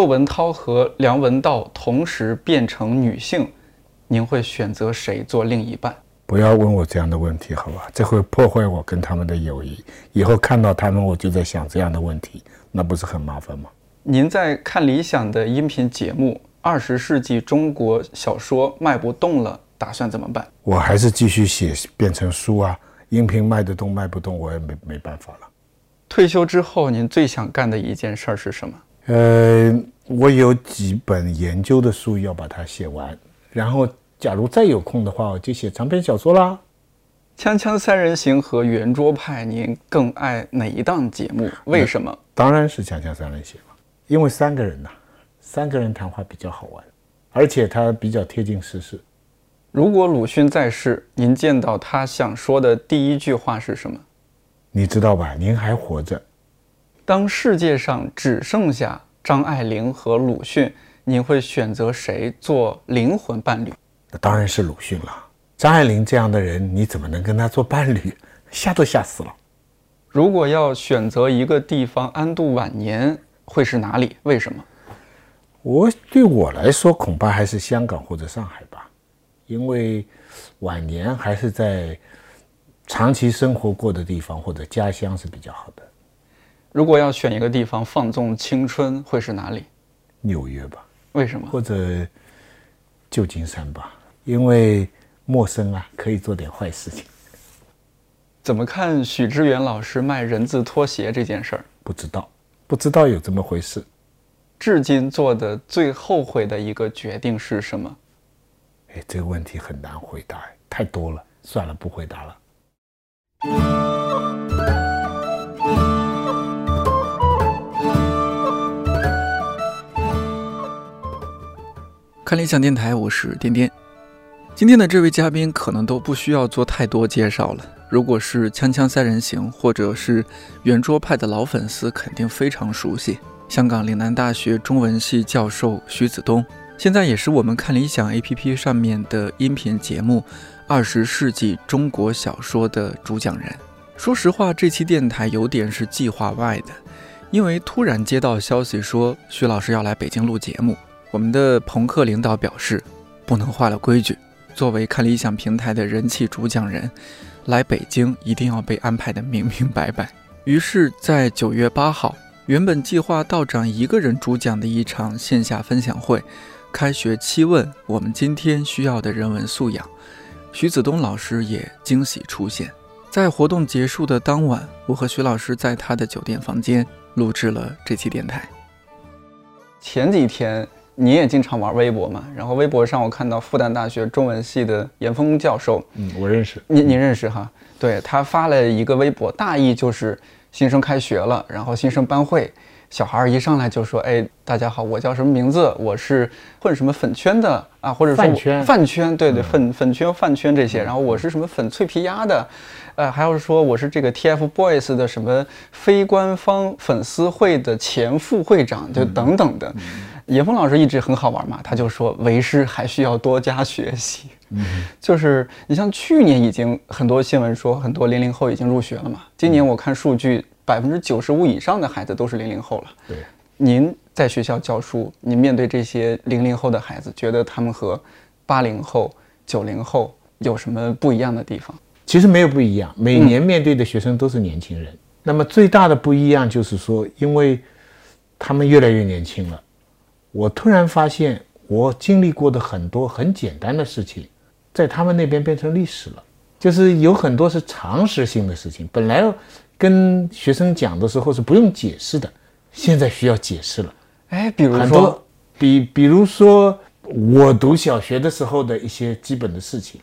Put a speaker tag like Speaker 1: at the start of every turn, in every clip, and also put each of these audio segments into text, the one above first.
Speaker 1: 窦文涛和梁文道同时变成女性，您会选择谁做另一半？
Speaker 2: 不要问我这样的问题，好吧？这会破坏我跟他们的友谊。以后看到他们，我就在想这样的问题，那不是很麻烦吗？
Speaker 1: 您在看理想的音频节目《二十世纪中国小说卖不动了》，打算怎么办？
Speaker 2: 我还是继续写，变成书啊。音频卖得动卖不动，我也没没办法了。
Speaker 1: 退休之后，您最想干的一件事儿是什么？
Speaker 2: 呃，我有几本研究的书要把它写完，然后假如再有空的话，我就写长篇小说啦。
Speaker 1: 《锵锵三人行》和《圆桌派》，您更爱哪一档节目？为什么？
Speaker 2: 当然是《锵锵三人行》了，因为三个人呐，三个人谈话比较好玩，而且它比较贴近时事。
Speaker 1: 如果鲁迅在世，您见到他想说的第一句话是什么？
Speaker 2: 你知道吧？您还活着。
Speaker 1: 当世界上只剩下张爱玲和鲁迅，您会选择谁做灵魂伴侣？
Speaker 2: 那当然是鲁迅了。张爱玲这样的人，你怎么能跟她做伴侣？吓都吓死了。
Speaker 1: 如果要选择一个地方安度晚年，会是哪里？为什么？
Speaker 2: 我对我来说，恐怕还是香港或者上海吧，因为晚年还是在长期生活过的地方或者家乡是比较好的。
Speaker 1: 如果要选一个地方放纵青春，会是哪里？
Speaker 2: 纽约吧。
Speaker 1: 为什么？
Speaker 2: 或者旧金山吧，因为。陌生啊，可以做点坏事情。
Speaker 1: 怎么看许知远老师卖人字拖鞋这件事儿？
Speaker 2: 不知道，不知道有这么回事。
Speaker 1: 至今做的最后悔的一个决定是什么？
Speaker 2: 哎，这个问题很难回答，太多了，算了，不回答了。
Speaker 1: 看理想电台，我是颠颠。今天的这位嘉宾可能都不需要做太多介绍了。如果是《锵锵三人行》或者是圆桌派的老粉丝，肯定非常熟悉。香港岭南大学中文系教授徐子东，现在也是我们看理想 APP 上面的音频节目《二十世纪中国小说》的主讲人。说实话，这期电台有点是计划外的，因为突然接到消息说徐老师要来北京录节目，我们的朋克领导表示不能坏了规矩。作为看理想平台的人气主讲人，来北京一定要被安排的明明白白。于是，在九月八号，原本计划道长一个人主讲的一场线下分享会——开学七问，我们今天需要的人文素养，徐子东老师也惊喜出现。在活动结束的当晚，我和徐老师在他的酒店房间录制了这期电台。前几天。你也经常玩微博嘛？然后微博上我看到复旦大学中文系的严峰教授，
Speaker 2: 嗯，我认识，
Speaker 1: 你你认识哈？对他发了一个微博，大意就是新生开学了，然后新生班会，小孩一上来就说：“哎，大家好，我叫什么名字？我是混什么粉圈的啊？或者说
Speaker 2: 饭圈，
Speaker 1: 饭圈，对对，粉粉圈、饭圈这些。然后我是什么粉脆皮鸭的，呃，还有说我是这个 TFBOYS 的什么非官方粉丝会的前副会长，就等等的。”严峰老师一直很好玩嘛，他就说为师还需要多加学习。嗯，就是你像去年已经很多新闻说很多零零后已经入学了嘛，今年我看数据，百分之九十五以上的孩子都是零零后了。
Speaker 2: 对，
Speaker 1: 您在学校教书，您面对这些零零后的孩子，觉得他们和八零后、九零后有什么不一样的地方？
Speaker 2: 其实没有不一样，每年面对的学生都是年轻人。那么最大的不一样就是说，因为他们越来越年轻了。我突然发现，我经历过的很多很简单的事情，在他们那边变成历史了。就是有很多是常识性的事情，本来跟学生讲的时候是不用解释的，现在需要解释了。
Speaker 1: 哎，比如
Speaker 2: 说，比比如说我读小学的时候的一些基本的事情，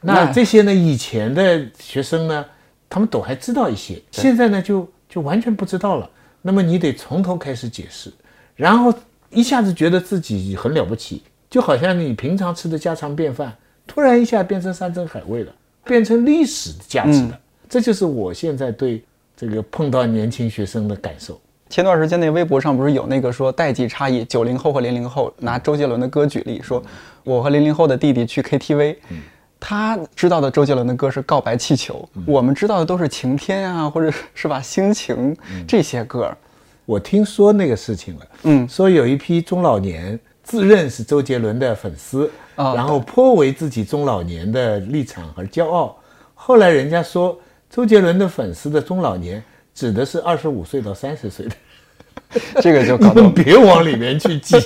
Speaker 2: 那这些呢，以前的学生呢，他们都还知道一些，现在呢，就就完全不知道了。那么你得从头开始解释，然后。一下子觉得自己很了不起，就好像你平常吃的家常便饭，突然一下变成山珍海味了，变成历史价值了。这就是我现在对这个碰到年轻学生的感受。
Speaker 1: 前段时间那微博上不是有那个说代际差异，九零后和零零后拿周杰伦的歌举例，说我和零零后的弟弟去 KTV，他知道的周杰伦的歌是《告白气球》，我们知道的都是晴天啊，或者是吧心情这些歌。
Speaker 2: 我听说那个事情了，
Speaker 1: 嗯
Speaker 2: 说有一批中老年自认是周杰伦的粉丝，
Speaker 1: 啊
Speaker 2: 然后颇为自己中老年的立场和骄傲。后来人家说，周杰伦的粉丝的中老年指的是二十五岁到三十岁的，
Speaker 1: 这个就
Speaker 2: 你
Speaker 1: 搞得
Speaker 2: 别往里面去挤。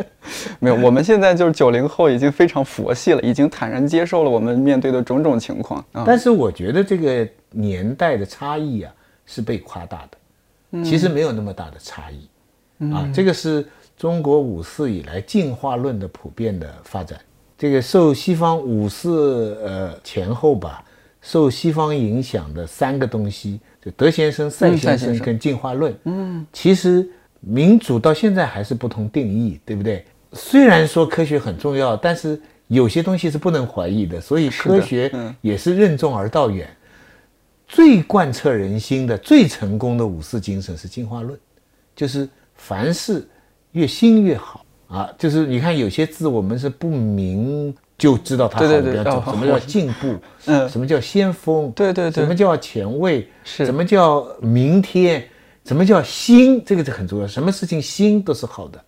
Speaker 1: 没有。我们现在就是九零后，已经非常佛系了，已经坦然接受了我们面对的种种情况啊。
Speaker 2: 但是我觉得这个年代的差异啊是被夸大的，其实没有那么大的差异，啊，这个是中国五四以来进化论的普遍的发展。这个受西方五四呃前后吧，受西方影响的三个东西，就德先生、赛先
Speaker 1: 先生
Speaker 2: 生跟进化论。嗯，其实民主到现在还是不同定义，对不对？虽然说科学很重要，但是有些东西是不能怀疑的，所以科学
Speaker 1: 嗯
Speaker 2: 也是任重而道远。最贯彻人心的、最成功的五四精神是进化论，就是凡事越新越好啊。就是你看有些字我们是不明就知道它好什么叫进步，
Speaker 1: 嗯
Speaker 2: 什么叫先锋，
Speaker 1: 对对对
Speaker 2: 什么叫前卫，
Speaker 1: 是
Speaker 2: 什么叫明天，什么叫新，这个是很重要。什么事情新都是好的，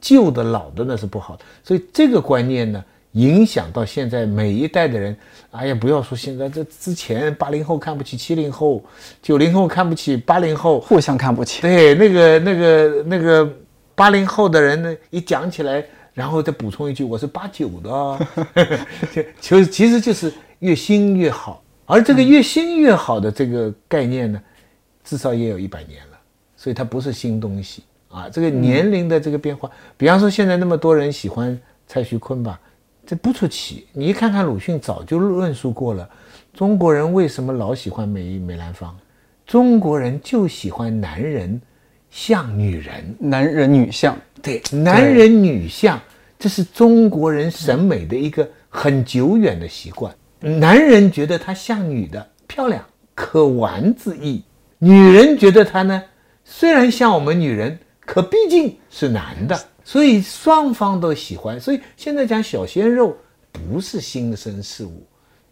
Speaker 2: 旧的老的那是不好的。所以这个观念呢，影响到现在每一代的人。哎呀，不要说现在这之前八零后看不起七零后，九零后看不起八零后，
Speaker 1: 互相看不起。
Speaker 2: 对，那个那个那个八零后的人呢，一讲起来，然后再补充一句，我是八九的 就其实就是越新越好。而这个越新越好的这个概念呢，至少也有一百年了，所以它不是新东西啊。这个年龄的这个变化，比方说现在那么多人喜欢蔡徐坤吧，这不出奇。你一看看鲁迅早就论述过了，中国人为什么老喜欢梅梅兰芳？中国人就喜欢男人像女人，
Speaker 1: 男人女相，
Speaker 2: 对，男人女相，这是中国人审美的一个很久远的习惯。男人觉得她像女的，漂亮，可玩之意；女人觉得她呢，虽然像我们女人，可毕竟是男的，所以双方都喜欢。所以现在讲小鲜肉不是新生事物，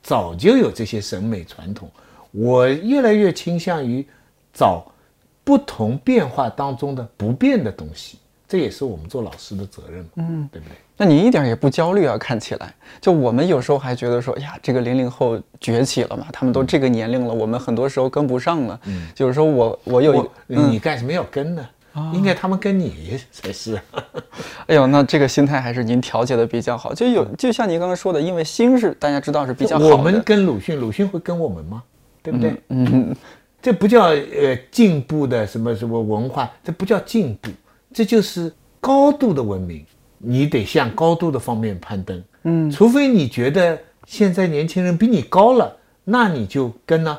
Speaker 2: 早就有这些审美传统。我越来越倾向于找不同变化当中的不变的东西，这也是我们做老师的责任嘛，嗯，对不对？
Speaker 1: 那你一点也不焦虑啊？看起来，就我们有时候还觉得说，哎呀，这个零零后崛起了嘛，他们都这个年龄了，我们很多时候跟不上了。嗯，就是说我我有
Speaker 2: 你干什么要跟呢？应该他们跟你才是。
Speaker 1: 哎呦，那这个心态还是您调节的比较好。就有就像您刚刚说的，因为心是大家知道是比较好的。
Speaker 2: 我们跟鲁迅，鲁迅会跟我们吗？对不对？
Speaker 1: 嗯，
Speaker 2: 这不叫呃进步的什么什么文化，这不叫进步，这就是高度的文明。你得向高度的方面攀登，嗯，除非你觉得现在年轻人比你高了，那你就跟呢、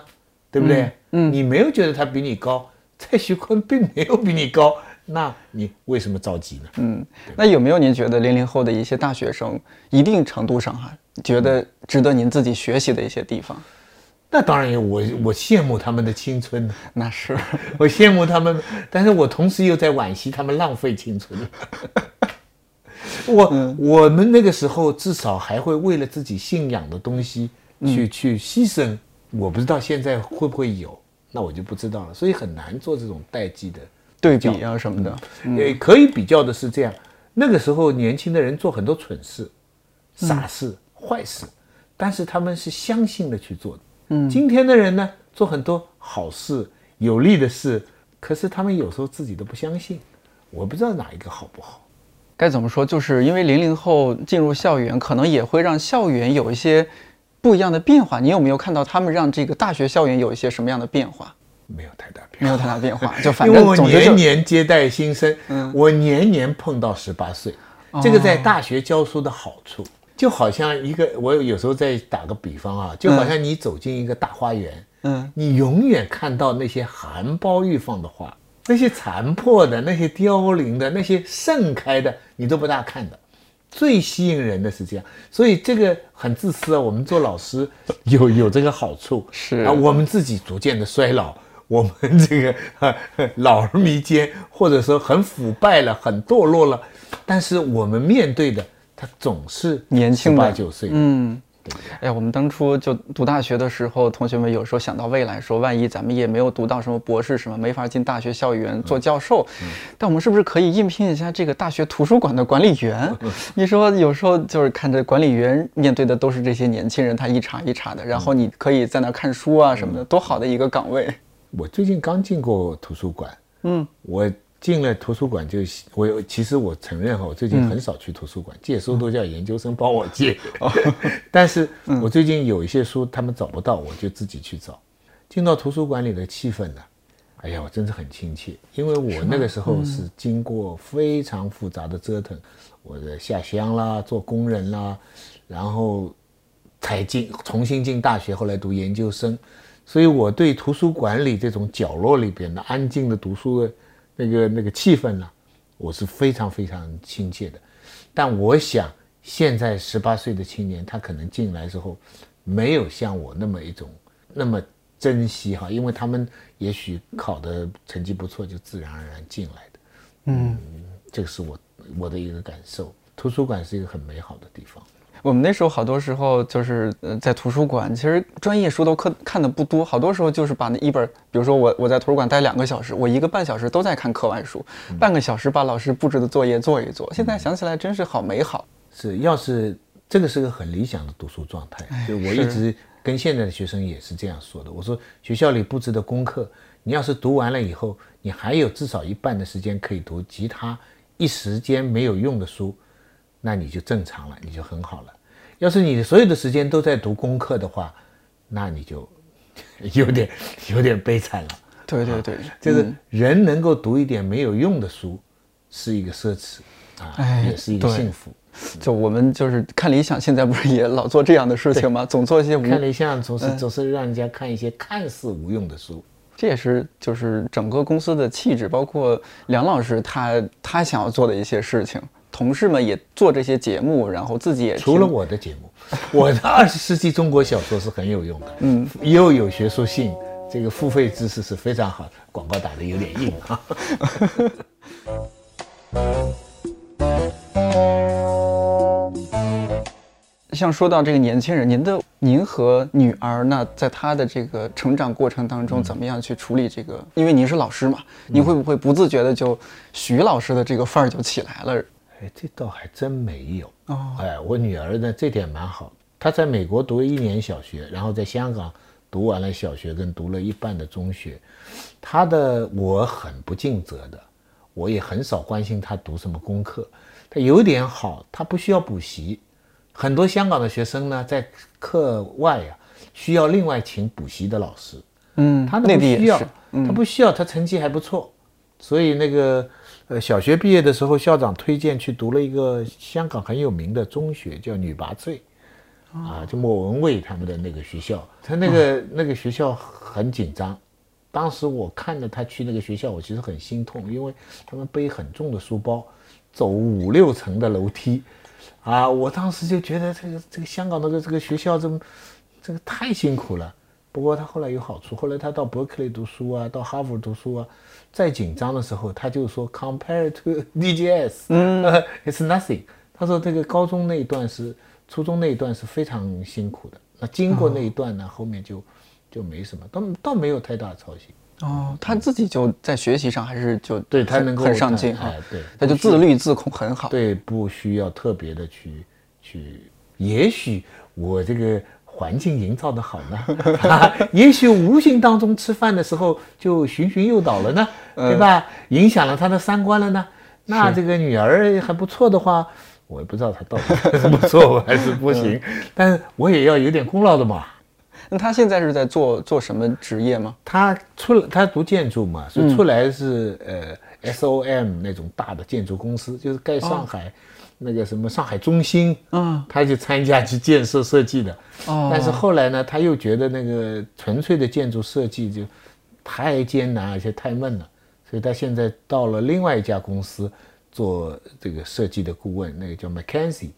Speaker 2: 对不对？嗯，你没有觉得他比你高，蔡徐坤并没有比你高，那你为什么着急呢？
Speaker 1: 嗯，那有没有您觉得零零后的一些大学生，一定程度上哈、觉得值得您自己学习的一些地方？
Speaker 2: 那当然有，我我羡慕他们的青春呢，
Speaker 1: 那是，
Speaker 2: 我羡慕他们，但是我同时又在惋惜他们浪费青春。我、我们那个时候至少还会为了自己信仰的东西去、去牺牲，我不知道现在会不会有，那我就不知道了，所以很难做这种代际的
Speaker 1: 对比啊什么的。
Speaker 2: 呃，可以比较的是这样，那个时候年轻的人做很多蠢事、傻事、坏事，但是他们是相信的去做的。嗯，今天的人呢，做很多好事、有利的事，可是他们有时候自己都不相信。我不知道哪一个好不好。
Speaker 1: 该怎么说？就是因为零零后进入校园，可能也会让校园有一些不一样的变化。你有没有看到他们让这个大学校园有一些什么样的变化？
Speaker 2: 没有太大变化，
Speaker 1: 没有太大变化，就反
Speaker 2: 因为我
Speaker 1: 正总之就
Speaker 2: 年年接待新生，嗯我年年碰到十八岁，这个在大学教书的好处，就好像一个我有时候在打个比方啊，就好像你走进一个大花园，
Speaker 1: 嗯，
Speaker 2: 你永远看到那些含苞欲放的花，那些残破的、那些凋零的、那些盛开的，你都不大看的。最吸引人的是这样，所以这个很自私啊。我们做老师 有有这个好处，
Speaker 1: 是
Speaker 2: 啊，我们自己逐渐的衰老，我们这个啊 老而弥坚，或者说很腐败了、很堕落了，但是我们面对的他总是
Speaker 1: 年轻
Speaker 2: 八九岁，
Speaker 1: 嗯？哎呀，我们当初就读大学的时候，同学们有时候想到未来，说万一咱们也没有读到什么博士什么，没法进大学校园做教授，但我们是不是可以应聘一下这个大学图书馆的管理员？你说有时候就是看着管理员面对的都是这些年轻人，他一茬一茬的，然后你可以在那看书啊什么的，多好的一个岗位。
Speaker 2: 我最近刚进过图书馆，嗯，我。进了图书馆就我其实我承认哈，我最近很少去图书馆借书，都叫研究生帮我借。但是我最近有一些书他们找不到，我就自己去找。进到图书馆里的气氛呢，哎呀，我真是很亲切，因为我那个时候是经过非常复杂的折腾，我的下乡啦，做工人啦，然后才进重新进大学，后来读研究生，所以我对图书馆里这种角落里边的安静的读书的。那个那个气氛呢，我是非常非常亲切的，但我想现在十八岁的青年，他可能进来之后，没有像我那么一种那么珍惜哈，因为他们也许考的成绩不错，就自然而然进来的。嗯，这个是我我的一个感受。图书馆是一个很美好的地方。
Speaker 1: 我们那时候好多时候就是呃在图书馆，其实专业书都看看的不多，好多时候就是把那一本，比如说我我在图书馆待两个小时，我一个半小时都在看课外书，半个小时把老师布置的作业做一做。现在想起来真是好美好。
Speaker 2: 是，要是这个是个很理想的读书状态，就我一直跟现在的学生也是这样说的。我说学校里布置的功课，你要是读完了以后，你还有至少一半的时间可以读其他一时间没有用的书。那你就正常了，你就很好了。要是你所有的时间都在读功课的话，那你就 有点有点悲惨了。
Speaker 1: 对对对，
Speaker 2: 就是人能够读一点没有用的书，是一个奢侈啊，也是一个幸福。
Speaker 1: 就我们就是看理想，现在不是也老做这样的事情吗？总做一些无
Speaker 2: 看理想，总是总是让人家看一些看似无用的书。
Speaker 1: 这也是就是整个公司的气质，包括梁老师他他想要做的一些事情。同事们也做这些节目，然后自己也
Speaker 2: 除了我的节目，我的二十世纪中国小说是很有用的，嗯，又有学术性，这个付费知识是非常好的，广告打的有点硬啊。
Speaker 1: 像说到这个年轻人，您的您和女儿，那在她的这个成长过程当中，怎么样去处理这个？因为您是老师嘛，您会不会不自觉的就徐老师的这个范儿就起来了？
Speaker 2: 哎，这倒还真没有哦。哎，我女儿呢，这点蛮好。她在美国读了一年小学，然后在香港读完了小学，跟读了一半的中学。她的我很不尽责的，我也很少关心她读什么功课。她有点好，她不需要补习。很多香港的学生呢，在课外呀需要另外请补习的老师。嗯，他不需要，他不需要，他成绩还不错，所以那个。呃，小学毕业的时候，校长推荐去读了一个香港很有名的中学，叫女拔萃，啊，就莫文蔚他们的那个学校。他那个那个学校很紧张，当时我看着他去那个学校，我其实很心痛，因为他们背很重的书包，走五六层的楼梯，啊，我当时就觉得这个这个香港的这个学校这么这个太辛苦了。不过他后来有好处，后来他到伯克利读书啊，到哈佛读书啊。再紧张的时候，他就说 “compare to DGS”，嗯，it's nothing。他说这个高中那一段是，初中那一段是非常辛苦的。那经过那一段呢，后面就就没什么，倒倒没有太大的操心。
Speaker 1: 哦，他自己就在学习上还是就
Speaker 2: 对他能够
Speaker 1: 很上进啊，
Speaker 2: 对，
Speaker 1: 他就自律自控很好。
Speaker 2: 对，不需要特别的去去，也许我这个。环境营造的好呢，也许无形当中吃饭的时候就循循诱导了呢，对吧？影响了他的三观了呢。那这个女儿还不错的话，我也不知道她到底是不错还是不行，但是我也要有点功劳的嘛。
Speaker 1: 那他现在是在做做什么职业吗？
Speaker 2: 他出来，他读建筑嘛，所以出来是呃 SOM 那种大的建筑公司，就是盖上海。那个什么上海中心，嗯，他就参加去建设设计的，哦，但是后来呢，他又觉得那个纯粹的建筑设计就太艰难而且太闷了，所以他现在到了另外一家公司做这个设计的顾问，那个叫 McKenzie，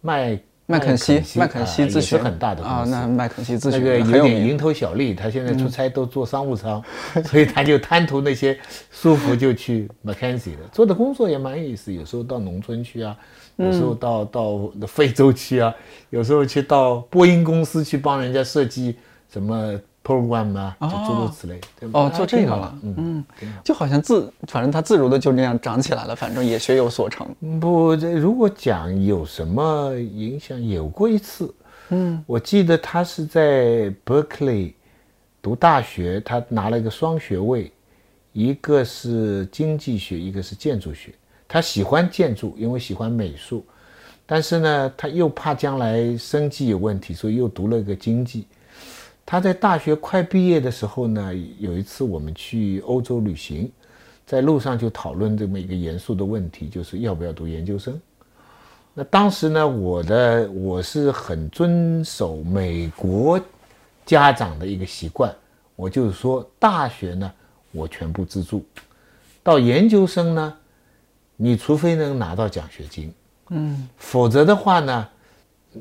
Speaker 2: 麦
Speaker 1: 麦肯锡，麦
Speaker 2: 肯
Speaker 1: 锡咨询
Speaker 2: 很大的
Speaker 1: 啊，那麦肯锡咨询
Speaker 2: 那个有点蝇头小利，他现在出差都坐商务舱，所以他就贪图那些舒服，就去麦肯锡了。做的工作也蛮有意思，有时候到农村去啊，有时候到到非洲去啊，有时候去到波音公司去帮人家设计什么。program 啊，就诸如此类。
Speaker 1: 哦，做这个了，嗯，就好像自，反正他自如的就那样长起来了，反正也学有所成。
Speaker 2: 不，这如果讲有什么影响，有过一次，嗯，我记得他是在 Berkeley 读大学，他拿了一个双学位，一个是经济学，一个是建筑学。他喜欢建筑，因为喜欢美术，但是呢，他又怕将来生计有问题，所以又读了一个经济。他在大学快毕业的时候呢，有一次我们去欧洲旅行，在路上就讨论这么一个严肃的问题，就是要不要读研究生。那当时呢，我的我是很遵守美国家长的一个习惯，我就是说大学呢我全部资助，到研究生呢，你除非能拿到奖学金，嗯，否则的话呢。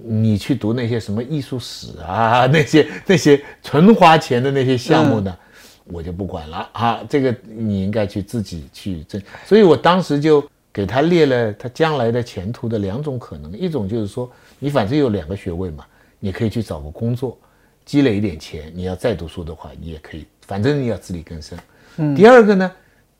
Speaker 2: 你去读那些什么艺术史啊，那些那些纯花钱的那些项目呢，我就不管了啊。这个你应该去自己去挣。所以我当时就给他列了他将来的前途的两种可能，一种就是说，你反正有两个学位嘛，你可以去找个工作，积累一点钱。你要再读书的话，你也可以，反正你要自力更生。嗯。第二个呢，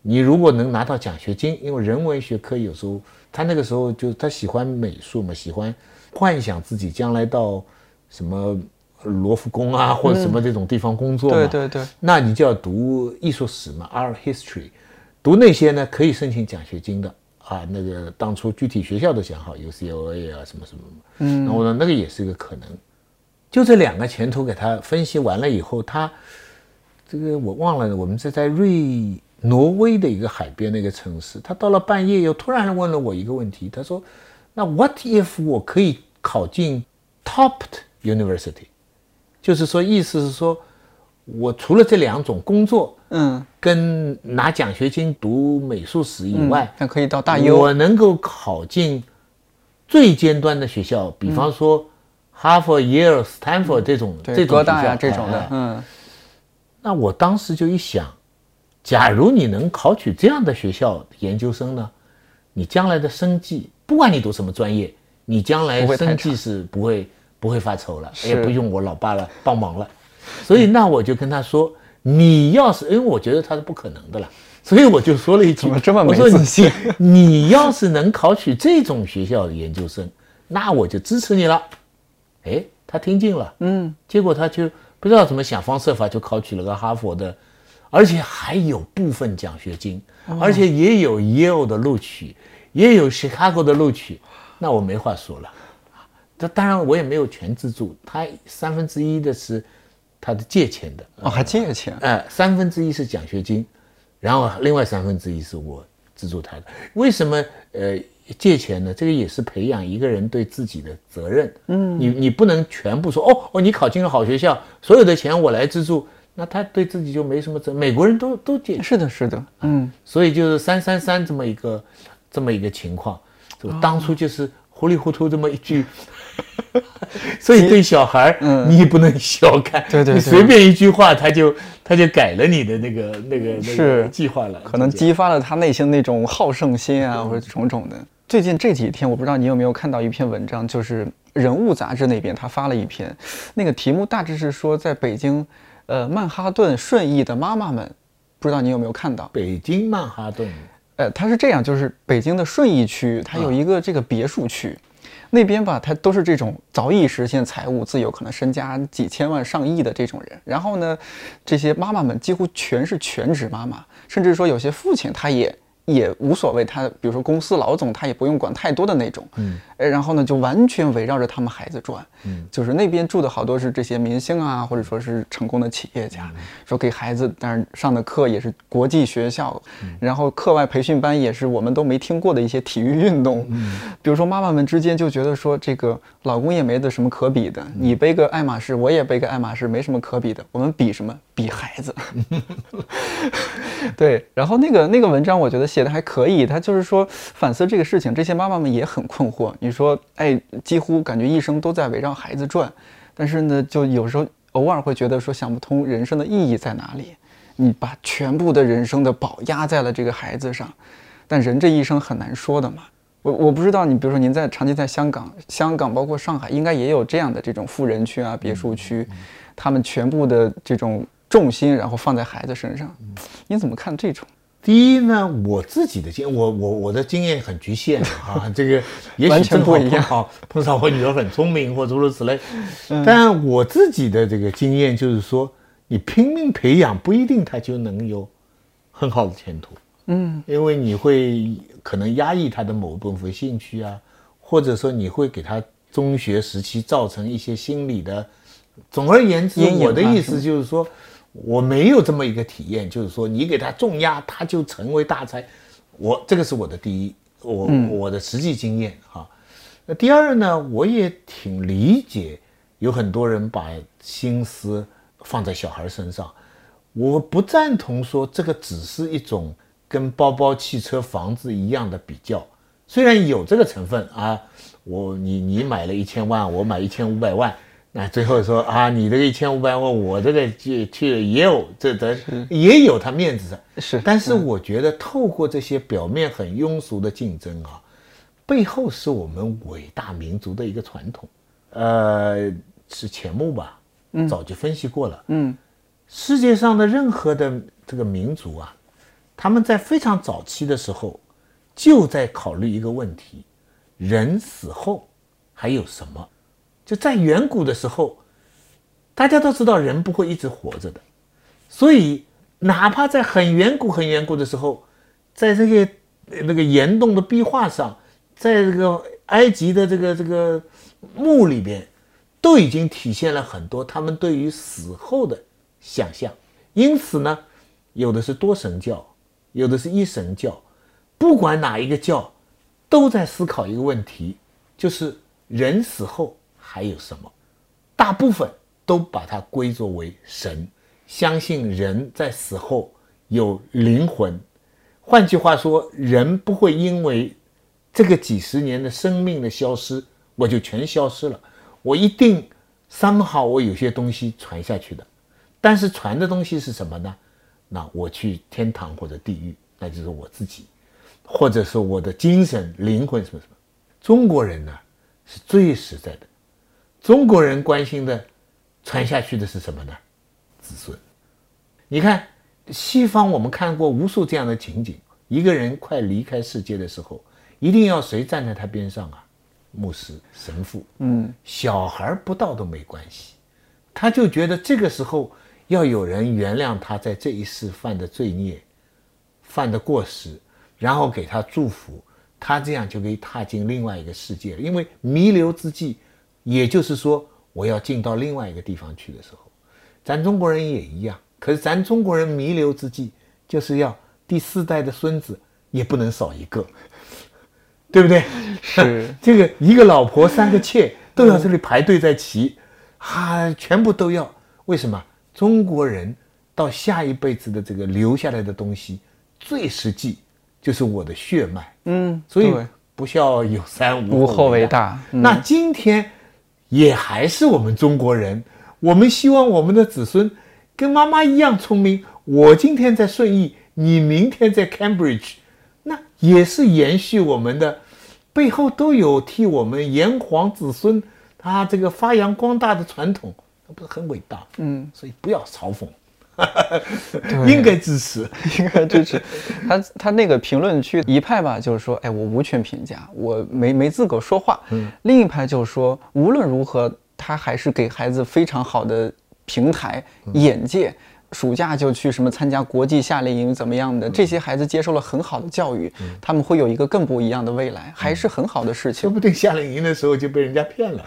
Speaker 2: 你如果能拿到奖学金，因为人文学科有时候他那个时候就他喜欢美术嘛，喜欢。幻想自己将来到什么罗浮宫啊，或者什么这种地方工作嘛？
Speaker 1: 对对对。
Speaker 2: 那你就要读艺术史嘛，art history，读那些呢可以申请奖学金的啊。那个当初具体学校都想好，UCLA 啊什么什么。嗯。那我说那个也是一个可能。就这两个前途给他分析完了以后，他这个我忘了，我们是在瑞挪威的一个海边的一个城市。他到了半夜又突然问了我一个问题，他说。那 What if 我可以考进 top university？就是说，意思是说，我除了这两种工作，嗯，跟拿奖学金读美术史以外，
Speaker 1: 那可以到大优，
Speaker 2: 我能够考进最尖端的学校，比方说哈佛、耶鲁、斯坦福这种这种学校
Speaker 1: 这种的，嗯。
Speaker 2: 那我当时就一想，假如你能考取这样的学校研究生呢，你将来的生计。不管你读什么专业，你将来生计是不会不会发愁了，也不用我老爸了帮忙了。所以那我就跟他说，你要是因为我觉得他是不可能的了，所以我就说了一句：
Speaker 1: 怎么这么没自信？
Speaker 2: 你要是能考取这种学校的研究生，那我就支持你了。哎，他听进了，嗯，结果他就不知道怎么想方设法就考取了个哈佛的，而且还有部分奖学金，而且也有 Yale 的录取。也有 Chicago 的录取，那我没话说了啊。这当然我也没有全资助，他三分之一的是他的借钱的
Speaker 1: 哦，还借钱？
Speaker 2: 哎，三分之一是奖学金，然后另外三分之一是我资助他的。为什么呃借钱呢？这个也是培养一个人对自己的责任。嗯，你你不能全部说哦哦，你考进了好学校，所有的钱我来资助，那他对自己就没什么责。美国人都都解，
Speaker 1: 是的，是的，嗯，
Speaker 2: 所以就是三三三这么一个。这么一个情况，就当初就是糊里糊涂这么一句，所以对小孩儿，你也不能小看，
Speaker 1: 对对，
Speaker 2: 你随便一句话，他就他就改了你的那个那个
Speaker 1: 是。
Speaker 2: 计划了，
Speaker 1: 可能激发了他内心那种好胜心啊，或者种种的。最近这几天，我不知道你有没有看到一篇文章，就是《人物》杂志那边他发了一篇，那个题目大致是说，在北京，呃，曼哈顿顺义的妈妈们，不知道你有没有看到？
Speaker 2: 北京曼哈顿。
Speaker 1: 呃，它是这样，就是北京的顺义区，它有一个这个别墅区，那边吧，它都是这种早已实现财务自由，可能身家几千万、上亿的这种人。然后呢，这些妈妈们几乎全是全职妈妈，甚至说有些父亲他也。也无所谓，他比如说公司老总，他也不用管太多的那种，嗯，哎，然后呢，就完全围绕着他们孩子转，嗯，就是那边住的好多是这些明星啊，或者说是成功的企业家，说给孩子，但是上的课也是国际学校，然后课外培训班也是我们都没听过的一些体育运动，嗯，比如说妈妈们之间就觉得说这个老公也没得什么可比的，你背个爱马仕，我也背个爱马仕，没什么可比的，我们比什么？比孩子 对，然后那个那个文章我觉得写的还可以，他就是说反思这个事情，这些妈妈们也很困惑。你你说，哎，几乎感觉一生都在围绕孩子转，但是呢，就有时候偶尔会觉得说想不通人生的意义在哪里。你把全部的人生的宝压在了这个孩子上，但人这一生很难说的嘛。我我不知道你，比如说您在长期在香港，香港包括上海，应该也有这样的这种富人区啊、别墅区，他们全部的这种重心然后放在孩子身上，你怎么看这种？
Speaker 2: 第一呢，我自己的经，我我我的经验很局限啊，这个也许正好碰好碰上我女儿很聪明或诸如此类，但我自己的这个经验就是说。你拼命培养不一定他就能有很好的前途，嗯，因为你会可能压抑他的某部分兴趣啊，或者说你会给他中学时期造成一些心理的。总而言之，我的意思就是说，我没有这么一个体验，就是说你给他重压，他就成为大才。我这个是我的第一，我我的实际经验哈。那第二呢，我也挺理解，有很多人把心思。放在小孩身上，我不赞同说这个只是一种跟包包、汽车、房子一样的比较，虽然有这个成分啊，我你你买了一千万，我买一千五百万，那最后说啊，你这个一千五百万，我这个去去也有这的也有他面子的
Speaker 1: 是，
Speaker 2: 但是我觉得透过这些表面很庸俗的竞争啊，背后是我们伟大民族的一个传统，呃，是钱穆吧。早就分析过了。嗯，世界上的任何的这个民族啊，他们在非常早期的时候，就在考虑一个问题：人死后还有什么？就在远古的时候，大家都知道人不会一直活着的，所以哪怕在很远古、很远古的时候，在这个那个岩洞的壁画上，在这个埃及的这个这个墓里边。都已经体现了很多他们对于死后的想象，因此呢，有的是多神教，有的是一神教，不管哪一个教，都在思考一个问题，就是人死后还有什么。大部分都把它归作为神，相信人在死后有灵魂。换句话说，人不会因为这个几十年的生命的消失，我就全消失了。我一定三好，我有些东西传下去的，但是传的东西是什么呢？那我去天堂或者地狱，那就是我自己，或者是我的精神灵魂什么什么。中国人呢是最实在的，中国人关心的传下去的是什么呢？子孙。你看西方，我们看过无数这样的情景：一个人快离开世界的时候，一定要谁站在他边上啊？牧师、神父，嗯，小孩不到都没关系，他就觉得这个时候要有人原谅他在这一世犯的罪孽、犯的过失，然后给他祝福，他这样就可以踏进另外一个世界了。因为弥留之际，也就是说我要进到另外一个地方去的时候，咱中国人也一样。可是咱中国人弥留之际，就是要第四代的孙子也不能少一个。对不对？
Speaker 1: 是
Speaker 2: 这个一个老婆三个妾都要这里排队在齐，哈，全部都要。为什么？中国人到下一辈子的这个留下来的东西，最实际就是我的血脉。嗯，所以不孝有三，
Speaker 1: 无后为大。
Speaker 2: 那今天也还是我们中国人，我们希望我们的子孙跟妈妈一样聪明。我今天在顺义，你明天在 Cambridge。那也是延续我们的，背后都有替我们炎黄子孙他这个发扬光大的传统，那不是很伟大？嗯，所以不要嘲讽，应该支持，
Speaker 1: 应该支持。他他那个评论区一派吧，就是说，哎，我无权评价，我没没资格说话。嗯，另一派就是说，无论如何，他还是给孩子非常好的平台、眼界。暑假就去什么参加国际夏令营怎么样的？这些孩子接受了很好的教育，他们会有一个更不一样的未来，还是很好的事情。
Speaker 2: 说不定夏令营的时候就被人家骗了，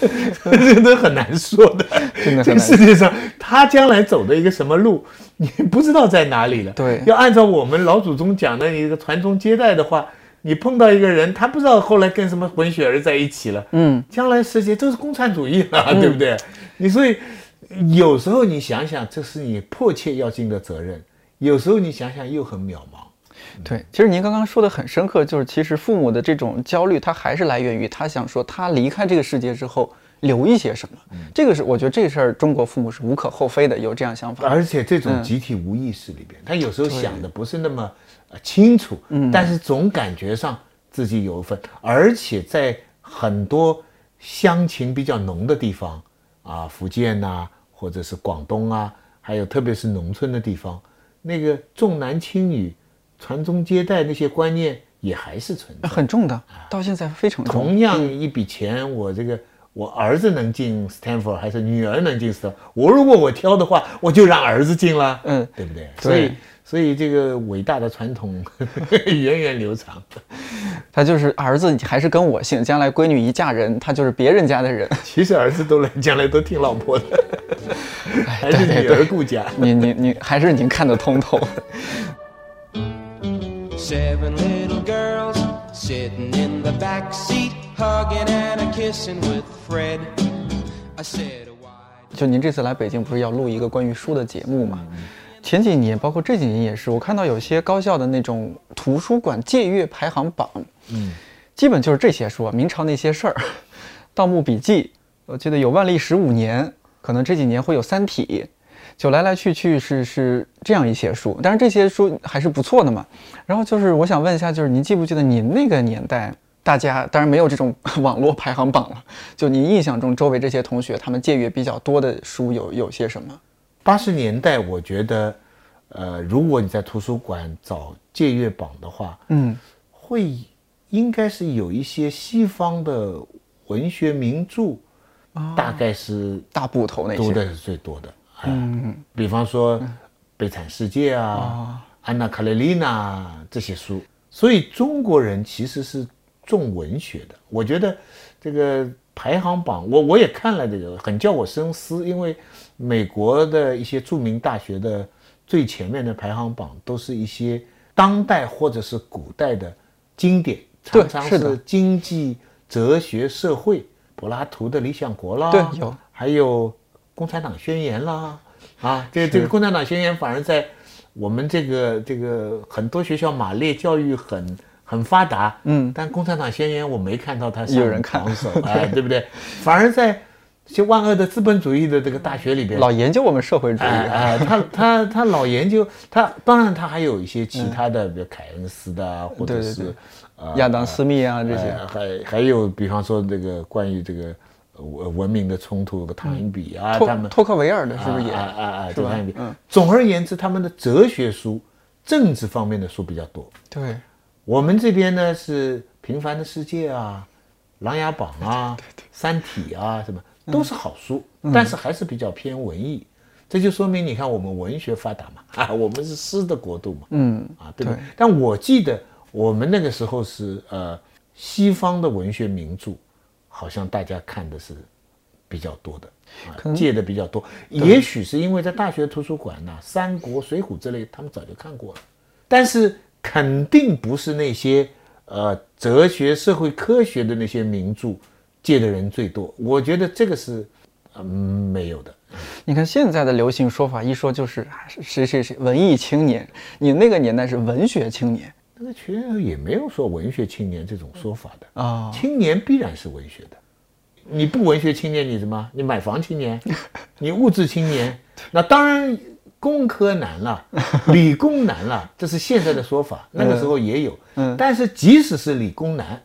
Speaker 2: 这都很难说的。这个世界上，他将来走的一个什么路，你不知道在哪里了。
Speaker 1: 对，
Speaker 2: 要按照我们老祖宗讲的一个传宗接代的话，你碰到一个人，他不知道后来跟什么混血儿在一起了。嗯，将来世界都是共产主义了，对不对？你所以。有时候你想想，这是你迫切要尽的责任；有时候你想想又很渺茫。
Speaker 1: 对，其实您刚刚说的很深刻，就是其实父母的这种焦虑，他还是来源于他想说他离开这个世界之后留一些什么。这个是我觉得这事儿中国父母是无可厚非的，有这样想法。
Speaker 2: 而且这种集体无意识里边，他有时候想的不是那么呃清楚，但是总感觉上自己有一份，而且在很多乡情比较浓的地方啊，福建呐，或者是广东啊，还有特别是农村的地方，那个重男轻女。传宗接代那些观念也还是存在，
Speaker 1: 很重的，到现在非常重。
Speaker 2: 同样一笔钱，我这个我儿子能进 Stanford 还是女儿能进 Stanford？我如果我挑的话，我就让儿子进了，嗯，对不对？所以，所以这个伟大的传统 源远流长。
Speaker 1: 他就是儿子还是跟我姓，将来闺女一嫁人，他就是别人家的人。
Speaker 2: 其实儿子都来，将来都听老婆的，还是女儿顾家。
Speaker 1: 您您您还是您看得通透。Seven little girls sitting in the back seat, hugging and kissing with Fred. I said, 就您这次来北京，不是要录一个关于书的节目吗？前几年，包括这几年也是，我看到有些高校的那种图书馆借阅排行榜，嗯，基本就是这些书，明朝那些事儿，《盗墓笔记》，我记得有《万历十五年》，可能这几年会有《三体》。就来来去去是是这样一些书，但是这些书还是不错的嘛。然后就是我想问一下，就是您记不记得您那个年代，大家当然没有这种 网络排行榜了，就您印象中周围这些同学他们借阅比较多的书有有些什么？
Speaker 2: 八十年代我觉得，呃，如果你在图书馆找借阅榜的话，嗯，会应该是有一些西方的文学名著，大概是
Speaker 1: 大部头那些。
Speaker 2: 读的是最多的。嗯，比方说《悲惨世界》啊，《安娜·卡列尼娜》这些书，所以中国人其实是重文学的。我觉得这个排行榜，我我也看了这个，很叫我深思。因为美国的一些著名大学的最前面的排行榜，都是一些当代或者是古代的经典，常常是经济、哲学、社会，柏拉图的《理想国》啦，
Speaker 1: 对，有，
Speaker 2: 还有。共产党宣言啦，啊，这这个共产党宣言反而在我们这个这个很多学校马列教育很很发达，嗯，但共产党宣言我没看到他
Speaker 1: 有人看，
Speaker 2: 哎，对不对？反而在些万恶的资本主义的这个大学里边，
Speaker 1: 老研究我们社会主义，
Speaker 2: 哎，他他他老研究他，当然他还有一些其他的，比如凯恩斯的，或者是
Speaker 1: 亚当斯密啊这些，
Speaker 2: 还还有比方说这个关于这个。文文明的冲突，个唐英比啊，他们
Speaker 1: 托克维尔的是不是也？啊
Speaker 2: 啊啊，是吧？嗯。总而言之，他们的哲学书、政治方面的书比较多。
Speaker 1: 对。
Speaker 2: 我们这边呢是《平凡的世界》啊，《琅琊榜》啊，《三体》啊，什么都是好书，但是还是比较偏文艺。这就说明，你看我们文学发达嘛，啊，我们是诗的国度嘛，嗯，啊，对不对？但我记得我们那个时候是呃，西方的文学名著。好像大家看的是比较多的，啊，借的比较多。也许是因为在大学图书馆呢，《三国》《水浒》之类，他们早就看过了。但是肯定不是那些呃哲学、社会科学的那些名著借的人最多。我觉得这个是嗯没有的。
Speaker 1: 你看现在的流行说法，一说就是谁谁谁文艺青年，你那个年代是文学青年。
Speaker 2: 那其实也没有说文学青年这种说法的啊，青年必然是文学的，你不文学青年，你什么？你买房青年，你物质青年，那当然工科难了，理工难了，这是现在的说法。那个时候也有，嗯，但是即使是理工男，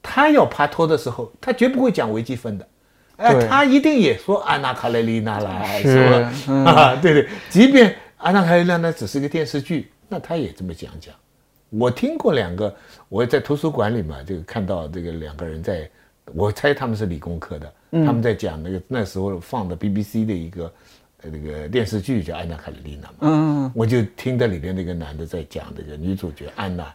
Speaker 2: 他要爬托的时候，他绝不会讲微积分的，哎，他一定也说安娜卡列尼娜啦，是吧？啊，对对，即便安娜卡列尼娜只是个电视剧，那他也这么讲讲。我听过两个，我在图书馆里嘛，就看到这个两个人在，我猜他们是理工科的，他们在讲那个那时候放的 BBC 的一个那个电视剧叫《安娜·卡列尼娜》嘛，嗯，我就听到里边那个男的在讲这个女主角安娜，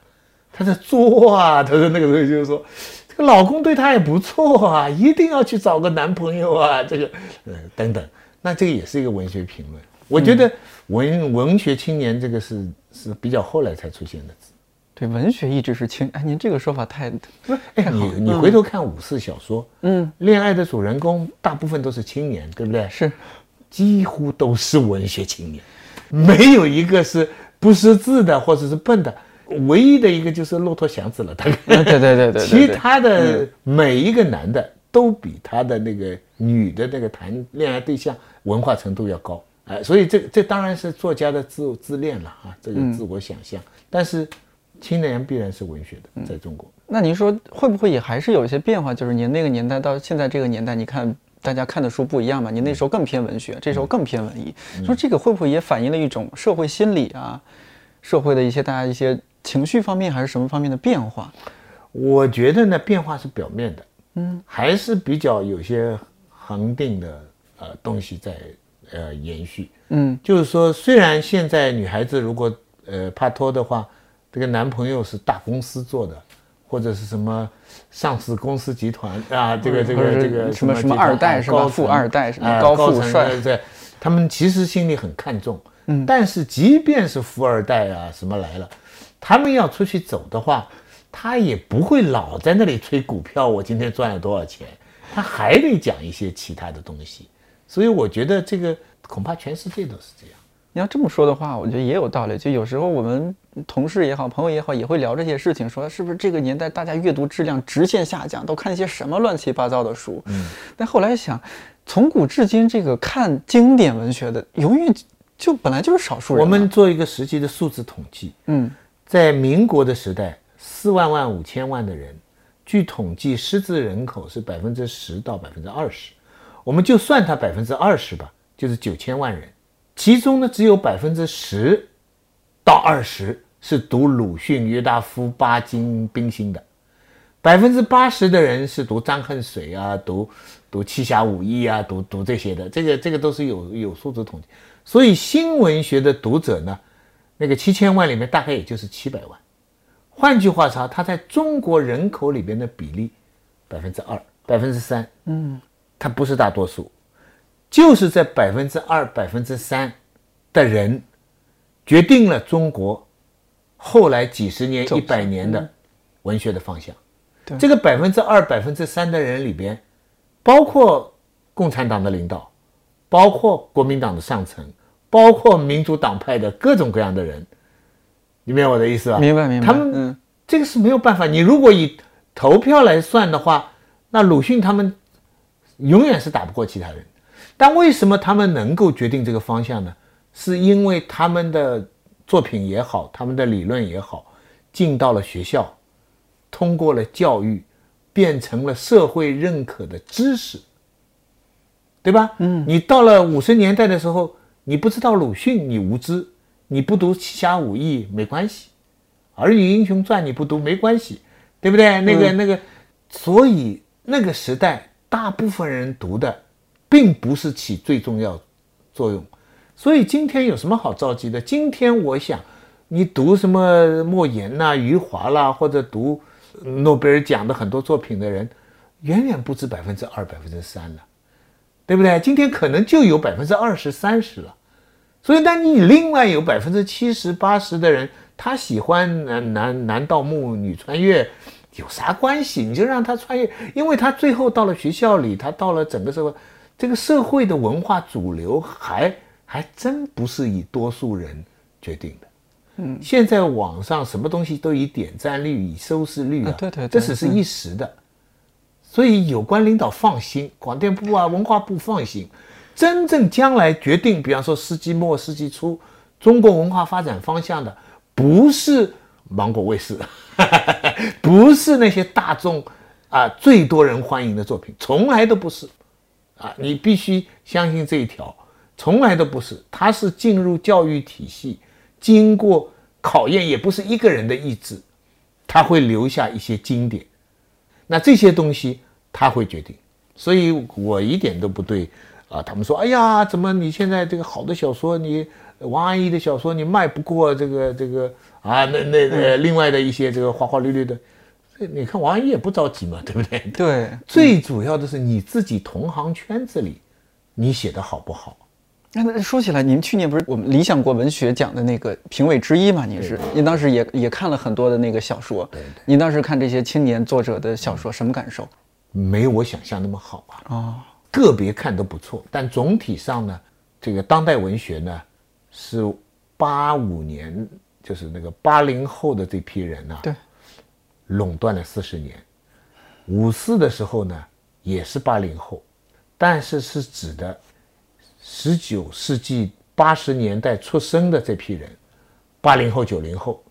Speaker 2: 她在作啊，她说那个时候就是说，这个老公对她也不错啊，一定要去找个男朋友啊，这个呃等等，那这个也是一个文学评论，我觉得文文学青年这个是是比较后来才出现的词。
Speaker 1: 对，文学一直是青。哎，您这个说法太
Speaker 2: 不是。哎，你你回头看五四小说，嗯，恋爱的主人公大部分都是青年，对不对？
Speaker 1: 是，
Speaker 2: 几乎都是文学青年，没有一个是不识字的或者是笨的。唯一的一个就是骆驼祥子了，大概。
Speaker 1: 对对对对对。
Speaker 2: 其他的每一个男的都比他的那个女的那个谈恋爱对象文化程度要高，哎，所以这这当然是作家的自自恋了啊，这个自我想象。但是青年必然是文学的，在中国。
Speaker 1: 那您说会不会也还是有一些变化？就是您那个年代到现在这个年代，你看大家看的书不一样嘛？你那时候更偏文学，这时候更偏文艺。说这个会不会也反映了一种社会心理啊？社会的一些大家一些情绪方面还是什么方面的变化？
Speaker 2: 我觉得呢，变化是表面的，嗯，还是比较有些恒定的呃东西在呃延续，嗯，就是说虽然现在女孩子如果呃拍拖的话，这个男朋友是大公司做的。或者是什么上市公司集团啊，这个这个这个
Speaker 1: 什么什么二代是吧？富二代什
Speaker 2: 么？
Speaker 1: 高富帅
Speaker 2: 对，他们其实心里很看重。嗯，但是即便是富二代啊什么来了，他们要出去走的话，他也不会老在那里吹股票，我今天赚了多少钱，他还得讲一些其他的东西。所以我觉得这个恐怕全世界都是这样。
Speaker 1: 你要这么说的话，我觉得也有道理。就有时候我们同事也好，朋友也好，也会聊这些事情，说是不是这个年代大家阅读质量直线下降，都看一些什么乱七八糟的书？嗯。但后来想，从古至今，这个看经典文学的，永远就本来就是少数人。
Speaker 2: 我们做一个实际的数字统计，嗯，在民国的时代，四万万五千万的人，据统计，识字人口是百分之十到百分之二十，我们就算它百分之二十吧，就是九千万人。其中呢，只有百分之十到二十是读鲁迅、约大夫、巴金、冰心的，百分之八十的人是读张恨水啊，读读七侠五义啊，读读这些的。这个这个都是有有数字统计。所以新文学的读者呢，那个七千万里面大概也就是七百万。换句话说，它在中国人口里边的比例百分之二、百分之三，嗯，它不是大多数。就是在百分之二、百分之三的人，决定了中国后来几十年、一百年的文学的方向。这个百分之二、百分之三的人里边，包括共产党的领导，包括国民党的上层，包括民主党派的各种各样的人。你明白我的意思吧？
Speaker 1: 明白，明白。
Speaker 2: 他们这个是没有办法。你如果以投票来算的话，那鲁迅他们永远是打不过其他人。但为什么他们能够决定这个方向呢？是因为他们的作品也好，他们的理论也好，进到了学校，通过了教育，变成了社会认可的知识，对吧？嗯，你到了五十年代的时候，你不知道鲁迅，你无知；你不读《七侠五义》没关系，《儿女英雄传》你不读没关系，对不对？那个那个，所以那个时代，大部分人读的。并不是起最重要作用，所以今天有什么好着急的？今天我想，你读什么莫言呐、余华啦，或者读诺贝尔奖的很多作品的人，远远不止百分之二、百分之三了，对不对？今天可能就有百分之二十三十了。所以，当你另外有百分之七十八十的人，他喜欢男男男盗墓、女穿越，有啥关系？你就让他穿越，因为他最后到了学校里，他到了整个社会。这个社会的文化主流还还真不是以多数人决定的，嗯，现在网上什么东西都以点赞率、以收视率啊，
Speaker 1: 对对，
Speaker 2: 这只是一时的，所以有关领导放心，广电部啊、文化部放心，真正将来决定，比方说世纪末、世纪初中国文化发展方向的，不是芒果卫视，不是那些大众啊最多人欢迎的作品，从来都不是。啊，你必须相信这一条，从来都不是，它是进入教育体系，经过考验，也不是一个人的意志，他会留下一些经典，那这些东西他会决定，所以我一点都不对啊。他们说，哎呀，怎么你现在这个好的小说，你王安忆的小说，你卖不过这个这个啊，那那呃，另外的一些这个花花绿绿的。你看王安忆也不着急嘛，对不对？
Speaker 1: 对，
Speaker 2: 最主要的是你自己同行圈子里，你写的好不好？
Speaker 1: 那说起来，您去年不是我们理想国文学奖的那个评委之一嘛？您是，您当时也也看了很多的那个小说。
Speaker 2: 对对。
Speaker 1: 您当时看这些青年作者的小说，什么感受？
Speaker 2: 没有我想象那么好啊。哦。个别看都不错，但总体上呢，这个当代文学呢，是八五年就是那个八零后的这批人呢，
Speaker 1: 对，
Speaker 2: 垄断了四十年。五四的时候呢，也是八零后，但是是指的十九世纪八十年代出生的这批人，八零后、九零后，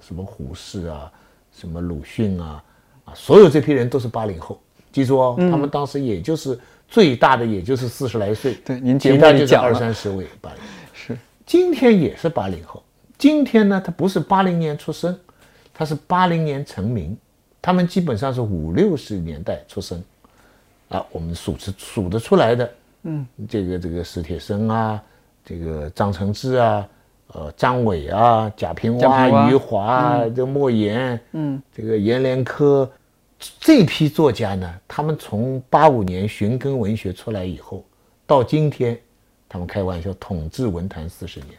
Speaker 2: 什么胡适啊，什么鲁迅啊，啊，所有这批人都是八零后。记住哦，他们当时也就是最大的，也就是四十来岁。
Speaker 1: 对，您节
Speaker 2: 其他就是
Speaker 1: 目里讲了，
Speaker 2: 二三十位八零。
Speaker 1: 是
Speaker 2: 今天也是八零后，今天呢，他不是八零年出生，他是八零年成名，他们基本上是五六十年代出生，啊，我们数是数得出来的，嗯，这个这个史铁生啊，这个张承志啊，呃，张伟啊，贾平凹、余华啊，这莫言，嗯，这个阎连科，这批作家呢，他们从八五年寻根文学出来以后，到今天，他们开玩笑统治文坛四十年。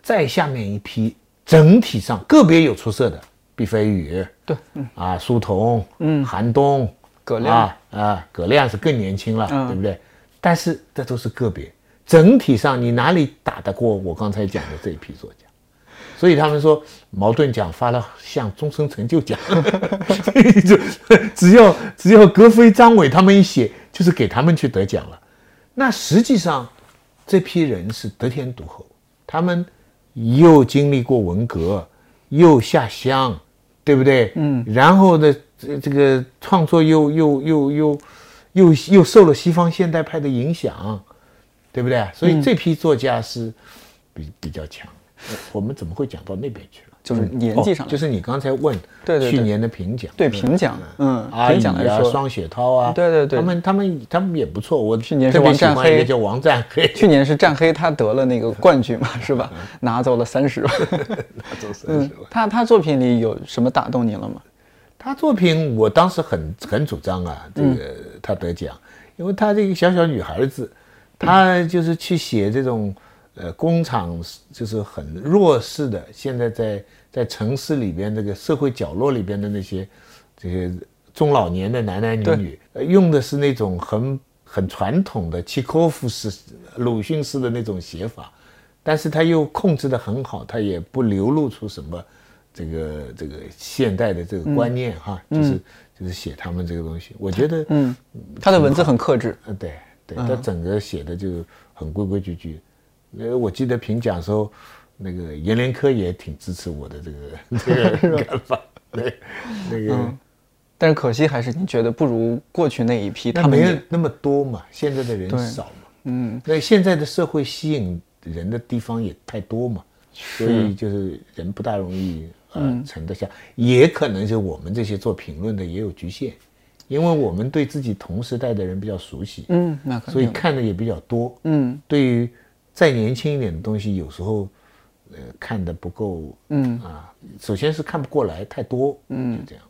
Speaker 2: 再下面一批，整体上个别有出色的，毕飞宇，
Speaker 1: 对，
Speaker 2: 啊，苏童，嗯，韩东，
Speaker 1: 葛亮
Speaker 2: 啊啊，葛亮是更年轻了，
Speaker 1: 嗯
Speaker 2: 对不对？但是这都是个别，整体上你哪里打得过我刚才讲的这一批作家？所以他们说茅盾奖发了像终身成就奖，就只要只要格非、张伟他们一写，就是给他们去得奖了。那实际上这批人是得天独厚，他们又经历过文革，又下乡，对不对？嗯。然后呢，这这个创作又又又又又又受了西方现代派的影响，对不对？所以这批作家是比比较强。呃我们怎么会讲到那边去了？
Speaker 1: 就是年纪上
Speaker 2: 哦就是你刚才问
Speaker 1: 对对对。
Speaker 2: 去年的评奖，
Speaker 1: 对评奖，嗯，评奖来说，
Speaker 2: 双雪涛啊，
Speaker 1: 对对对。
Speaker 2: 他们他们他们也不错。我
Speaker 1: 去年是王战黑
Speaker 2: 叫王战黑，
Speaker 1: 去年是战黑，他得了那个冠军嘛，是吧？拿走了三十万。
Speaker 2: 拿走三
Speaker 1: 十万，他他作品里有什么打动你了吗？
Speaker 2: 他作品我当时很很主张啊，这个他得奖，因为他这个小小女孩子，她就是去写这种呃工厂就是很弱势的，现在在在城市里边这个社会角落里边的那些这些中老年的男男女女，呃用的是那种很很传统的契诃夫式、鲁迅式的那种写法，但是他又控制的很好，他也不流露出什么这个这个现代的这个观念哈，就是就是写他们这个东西，我觉得
Speaker 1: 嗯，他的文字很克制，
Speaker 2: 呃对对，他整个写的就很规规矩矩。呃，我记得评奖的时候，那个阎连科也挺支持我的这个 这个看法，对，那个。
Speaker 1: 但是可惜还是你觉得不如过去那一批，
Speaker 2: 那
Speaker 1: 他
Speaker 2: 没有那么多嘛，现在的人少嘛。嗯，那现在的社会吸引人的地方也太多嘛，所以就是人不大容易呃沉得下，也可能是我们这些做评论的也有局限，因为我们对自己同时代的人比较熟悉，
Speaker 1: 嗯，那肯
Speaker 2: 所以，看的也比较多。
Speaker 1: 嗯
Speaker 2: 对于再年轻一点的东西，有时候呃看的不够，嗯啊，首先是看不过来，太多，嗯，就这样。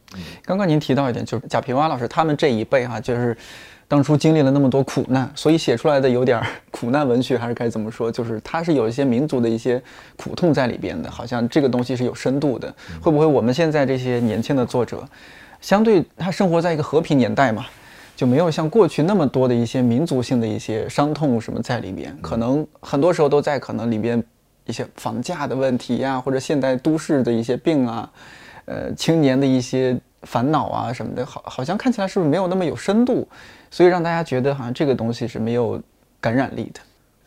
Speaker 1: 刚刚您提到一点，就是贾平凹老师他们这一辈哈、就是当初经历了那么多苦难，所以写出来的有点苦难文学，还是该怎么说？就是它是有一些民族的一些苦痛在里边的，好像这个东西是有深度的。会不会我们现在这些年轻的作者，相对他生活在一个和平年代嘛，就没有像过去那么多的一些民族性的一些伤痛什么在里边，可能很多时候都在可能里边一些房价的问题呀，或者现代都市的一些病啊，呃，青年的一些烦恼啊什么的，好，好像看起来是不是没有那么有深度，所以让大家觉得好像这个东西是没有感染力的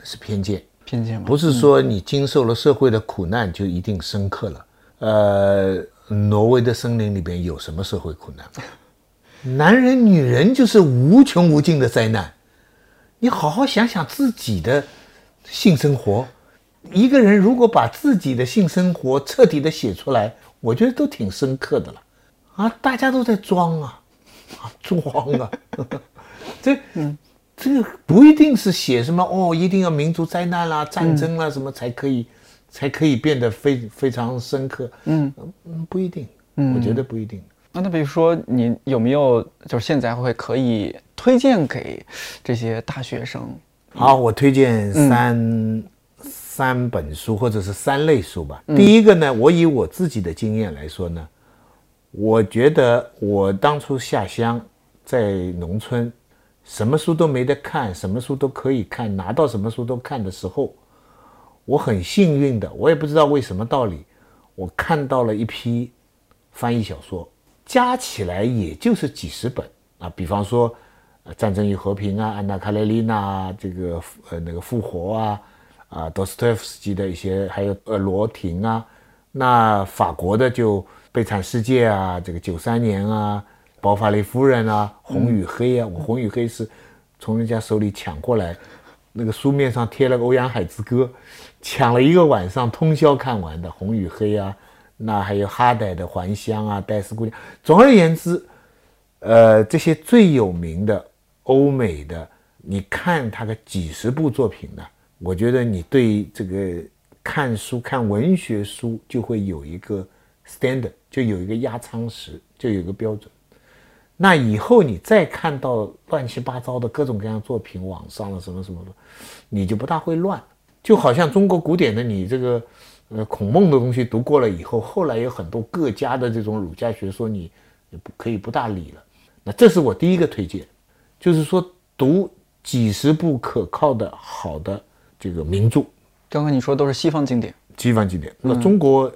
Speaker 2: 是偏见。
Speaker 1: 偏见吗？
Speaker 2: 不是说你经受了社会的苦难就一定深刻了。呃，挪威的森林里边有什么社会苦难吗？男人、女人就是无穷无尽的灾难。你好好想想自己的性生活，一个人如果把自己的性生活彻底的写出来，我觉得都挺深刻的了。啊，大家都在装啊，啊，装啊，这这个不一定是写什么哦，一定要民族灾难啦、战争啦什么才可以，才可以变得非非常深刻。嗯嗯，不一定，我觉得不一定。
Speaker 1: 啊，那比如说你有没有就是现在会可以推荐给这些大学生？
Speaker 2: 好，我推荐三、三本书或者是三类书吧。第一个呢，我以我自己的经验来说呢，我觉得我当初下乡在农村，什么书都没得看，什么书都可以看，拿到什么书都看的时候，我很幸运的，我也不知道为什么道理，我看到了一批翻译小说，加起来也就是几十本啊。比方说，呃，《战争与和平》啊，《安娜·卡列尼娜》这个呃那个复活啊，啊，多斯托耶夫斯基的一些，还有呃罗廷啊。那法国的就《悲惨世界》啊，这个九三年啊，《包法利夫人》啊，《红与黑》啊，我《红与黑》是从人家手里抢过来，那个书面上贴了个《欧阳海之歌》，抢了一个晚上通宵看完的《红与黑》啊，那还有哈代的《还乡》啊，《戴斯姑娘》。总而言之，呃，这些最有名的欧美的，你看他的几十部作品呢，我觉得你对这个。看书看文学书就会有一个 standard，就有一个压舱石，就有一个标准。那以后你再看到乱七八糟的各种各样作品，网上了什么什么的，你就不大会乱。就好像中国古典的你这个呃孔孟的东西读过了以后，后来有很多各家的这种儒家学说，你也不可以不大理了。那这是我第一个推荐，就是说读几十部可靠的好的这个名著。
Speaker 1: 刚刚你说都是西方经典，
Speaker 2: 西方经典。那中国，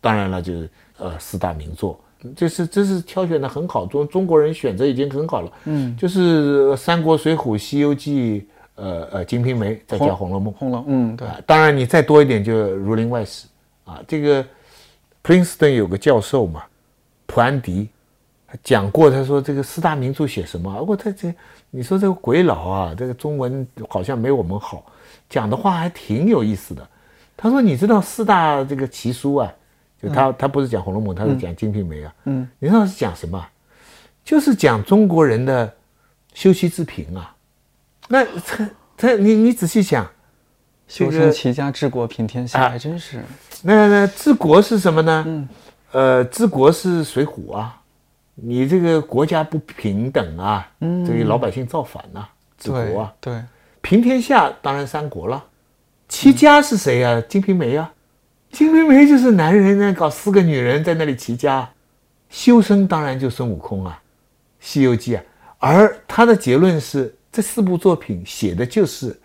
Speaker 2: 当然了，就是呃四大名作，这是这是挑选的很好，中中国人选择已经很好了。嗯，就是《三国》《水浒》《西游记》，呃呃《金瓶梅》，再加《红楼梦》。
Speaker 1: 红楼，嗯，对。
Speaker 2: 当然你再多一点就《儒林外史》啊。这个 Princeton 有个教授嘛，普安迪，他讲过，他说这个四大名著写什么？不过他这你说这个鬼佬啊，这个中文好像没我们好。讲的话还挺有意思的。他说：“你知道四大这个奇书啊？就他他不是讲《红楼梦》，他是讲《金瓶梅》啊。嗯，你知道是讲什么？就是讲中国人的修妻之平啊。那他他你你仔细想，
Speaker 1: 修身齐家治国平天下，还真是。
Speaker 2: 那那治国是什么呢？嗯，呃，治国是水浒啊。你这个国家不平等啊，嗯，这个老百姓造反呐，治国啊，
Speaker 1: 对。”
Speaker 2: 平天下当然三国了，齐家是谁呀？金瓶梅啊，金瓶梅就是男人呢搞四个女人在那里齐家，修身当然就孙悟空啊，《西游记》啊。而他的结论是，这四部作品写的就是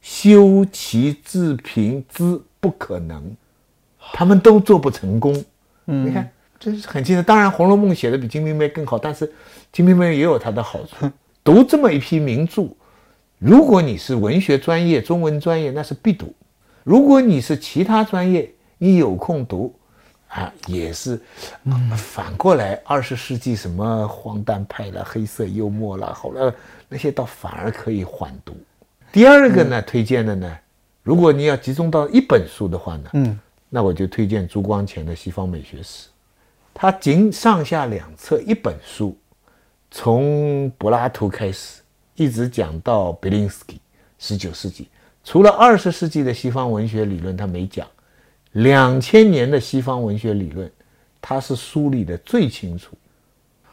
Speaker 2: 修齐治平之不可能，他们都做不成功。嗯，你看这是很清楚。当然，《红楼梦》写的比金瓶梅更好，但是金瓶梅也有它的好处。读这么一批名著。如果你是文学专业、中文专业，那是必读；如果你是其他专业，你有空读，啊，也是。反过来，二十世纪什么荒诞派了、黑色幽默了，后来那些倒反而可以缓读。第二个呢，推荐的呢，如果你要集中到一本书的话呢，嗯，那我就推荐朱光潜的《西方美学史》，它仅上下两册一本书，从柏拉图开始。一直讲到贝林斯基，十九世纪，除了二十世纪的西方文学理论他没讲，两千年的西方文学理论，它是梳理的最清楚，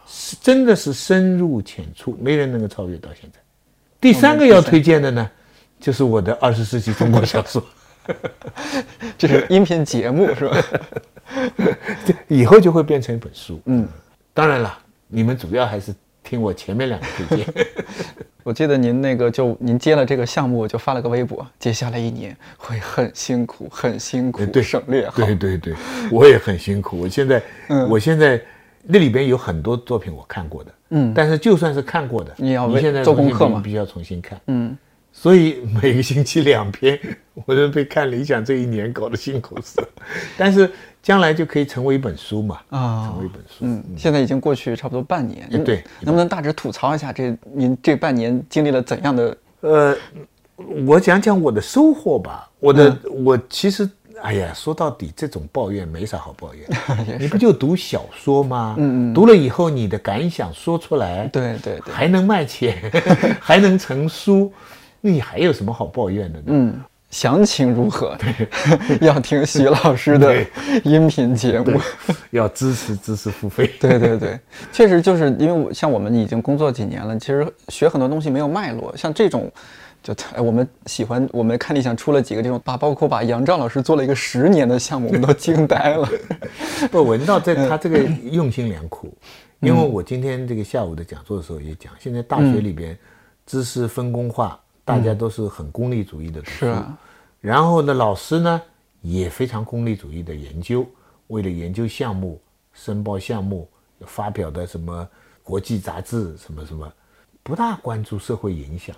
Speaker 2: 是真的是深入浅出，没人能够超越到现在。第三个要推荐的呢，就是我的二十世纪中国小说，
Speaker 1: 这是音频节目是吧？
Speaker 2: 以后就会变成一本书。嗯，当然了，你们主要还是听我前面两个推荐。
Speaker 1: 我记得您那个就您接了这个项目，就发了个微博，接下来一年会很辛苦，很辛苦，
Speaker 2: 对，
Speaker 1: 省略
Speaker 2: 对对对，我也很辛苦。我现在，我现在那里边有很多作品我看过的，嗯，但是就算是看过的，
Speaker 1: 你要
Speaker 2: 你现在
Speaker 1: 做功课嘛？
Speaker 2: 必须要重新看，嗯，所以每个星期两篇，我都被看理想这一年搞得辛苦死了，但是。将来就可以成为一本书嘛？啊，成为一本书。嗯，
Speaker 1: 现在已经过去差不多半年。
Speaker 2: 对，
Speaker 1: 能不能大致吐槽一下这您这半年经历了怎样的？呃，
Speaker 2: 我讲讲我的收获吧。我的我其实，哎呀，说到底，这种抱怨没啥好抱怨。你不就读小说吗？嗯嗯。读了以后，你的感想说出来，
Speaker 1: 对对对，
Speaker 2: 还能卖钱，还能成书，那你还有什么好抱怨的呢？嗯。
Speaker 1: 详情如何？对 要听徐老师的音频节目，
Speaker 2: 要支持知识付费。
Speaker 1: 对对对，确实就是因为我像我们已经工作几年了，其实学很多东西没有脉络。像这种，就我们喜欢，我们看理想出了几个这种，把包括把杨照老师做了一个十年的项目，我们都惊呆了。
Speaker 2: 不，闻到这他这个用心良苦，因为我今天这个下午的讲座的时候也讲，现在大学里边知识分工化，大家都是很功利主义的读书。
Speaker 1: 是。
Speaker 2: 然后呢，老师呢也非常功利主义的研究。为了研究项目申报项目发表的什么国际杂志什么什么，不大关注社会影响，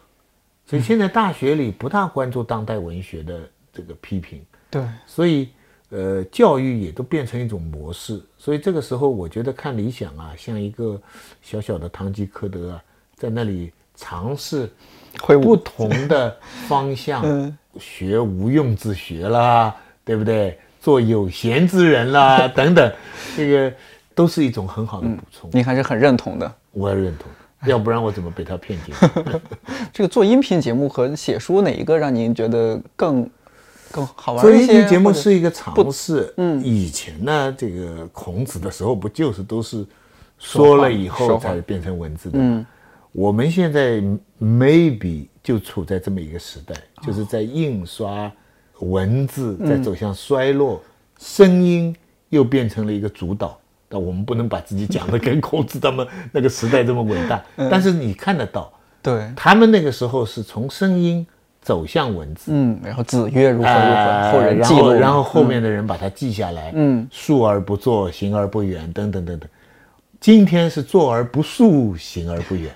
Speaker 2: 所以现在大学里不大关注当代文学的这个批评。
Speaker 1: 对，
Speaker 2: 所以呃，教育也都变成一种模式。所以这个时候，我觉得看理想啊，像一个小小的堂吉诃德啊，在那里尝试不同的方向，学无用之学啦，对不对？做有闲之人啦，等等，这个都是一种很好的补充。
Speaker 1: 您还是很认同的，
Speaker 2: 我也认同，要不然我怎么被他骗进去？
Speaker 1: 这个做音频节目和写书哪一个让您觉得更更好玩
Speaker 2: 做音频节目是一个尝试。嗯，以前呢，这个孔子的时候不就是都是说了以后才变成文字的？嗯，我们现在 maybe 就处在这么一个时代，就是在印刷。文字在走向衰落，声音又变成了一个主导。但我们不能把自己讲的跟孔子他们那个时代这么伟大。但是你看得到，
Speaker 1: 对
Speaker 2: 他们那个时候是从声音走向文字。
Speaker 1: 嗯，然后子曰如何如何，后人记录，
Speaker 2: 然后后面的人把它记下来。嗯，述而不作，行而不远，等等等等。今天是坐而不述，行而不远，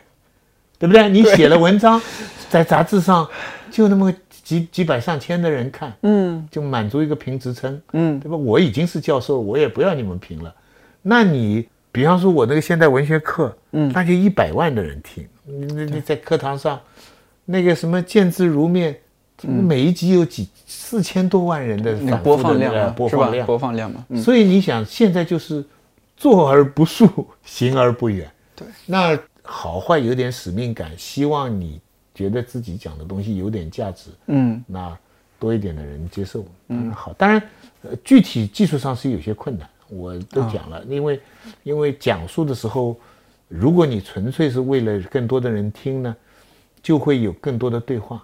Speaker 2: 对不对？你写了文章，在杂志上就那么。几几百上千的人看，嗯，就满足一个评职称，嗯，对吧？我已经是教授，我也不要你们评了。那你比方说我那个现代文学课，嗯，那就一百万的人听。那那在课堂上，那个什么见字如面，每一集有几四千多万人的
Speaker 1: 播放量，
Speaker 2: 播放量，
Speaker 1: 播放量嘛。
Speaker 2: 所以你想，现在就是坐而不述，行而不远。
Speaker 1: 对，
Speaker 2: 那好坏有点使命感，希望你。觉得自己讲的东西有点价值，嗯，那多一点的人接受，嗯，好。当然，呃，具体技术上是有些困难，我都讲了，因为，因为讲述的时候，如果你纯粹是为了更多的人听呢，就会有更多的对话。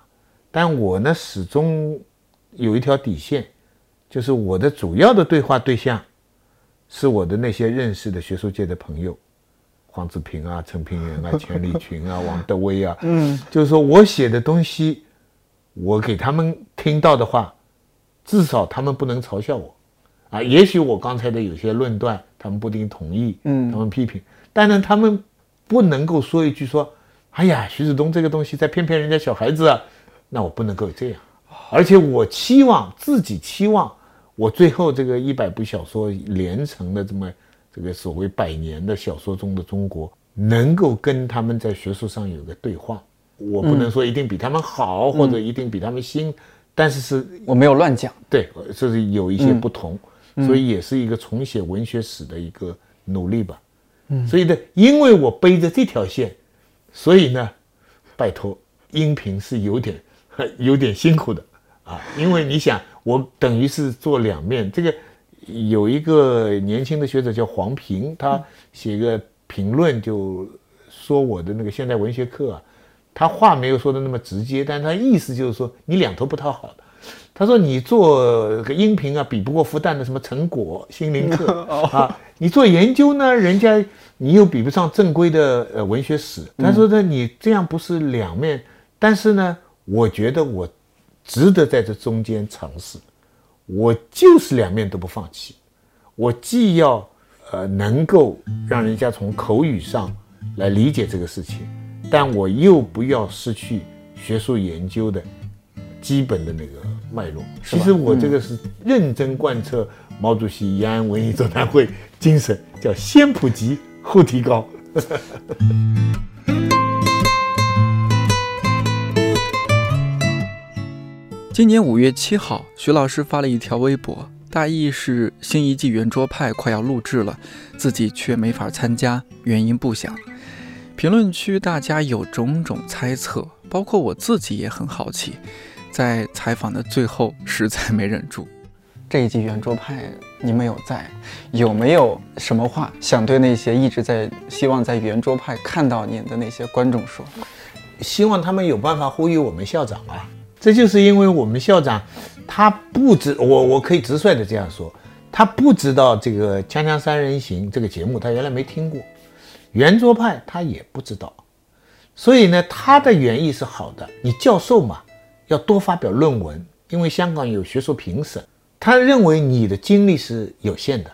Speaker 2: 但我呢，始终有一条底线，就是我的主要的对话对象，是我的那些认识的学术界的朋友。黄志平啊，陈平原啊，钱理群啊，王德威啊，嗯，就是说我写的东西，我给他们听到的话，至少他们不能嘲笑我，啊，也许我刚才的有些论断，他们不一定同意，嗯，他们批评，但是他们不能够说一句说，哎呀，徐子东这个东西在骗骗人家小孩子啊，那我不能够这样，而且我期望自己期望我最后这个一百部小说连成的这么。这个所谓百年的小说中的中国，能够跟他们在学术上有个对话，我不能说一定比他们好，或者一定比他们新，但是是
Speaker 1: 我没有乱讲，
Speaker 2: 对，这是有一些不同，所以也是一个重写文学史的一个努力吧。嗯，所以呢，因为我背着这条线，所以呢，拜托，音频是有点 有点辛苦的。啊，因为你想，我等于是做两面这个。有一个年轻的学者叫黄平，他写个评论就说我的那个现代文学课啊，他话没有说的那么直接，但他意思就是说你两头不讨好的。他说你做个音频啊，比不过复旦的什么成果心灵课 啊，你做研究呢，人家你又比不上正规的呃文学史。他说呢，你这样不是两面，但是呢，我觉得我值得在这中间尝试。我就是两面都不放弃，我既要呃能够让人家从口语上来理解这个事情，但我又不要失去学术研究的基本的那个脉络。其实我这个是认真贯彻毛主席延安文艺座谈会精神，叫先普及后提高。
Speaker 1: 今年五月七号，徐老师发了一条微博，大意是新一季圆桌派快要录制了，自己却没法参加，原因不详。评论区大家有种种猜测，包括我自己也很好奇。在采访的最后，实在没忍住。这一季圆桌派你没有在，有没有什么话想对那些一直在希望在圆桌派看到您的那些观众说？
Speaker 2: 希望他们有办法呼吁我们校长啊。这就是因为我们校长，他不知我我可以直率的这样说，他不知道这个《锵锵三人行》这个节目，他原来没听过，圆桌派他也不知道，所以呢，他的原意是好的。你教授嘛，要多发表论文，因为香港有学术评审，他认为你的精力是有限的，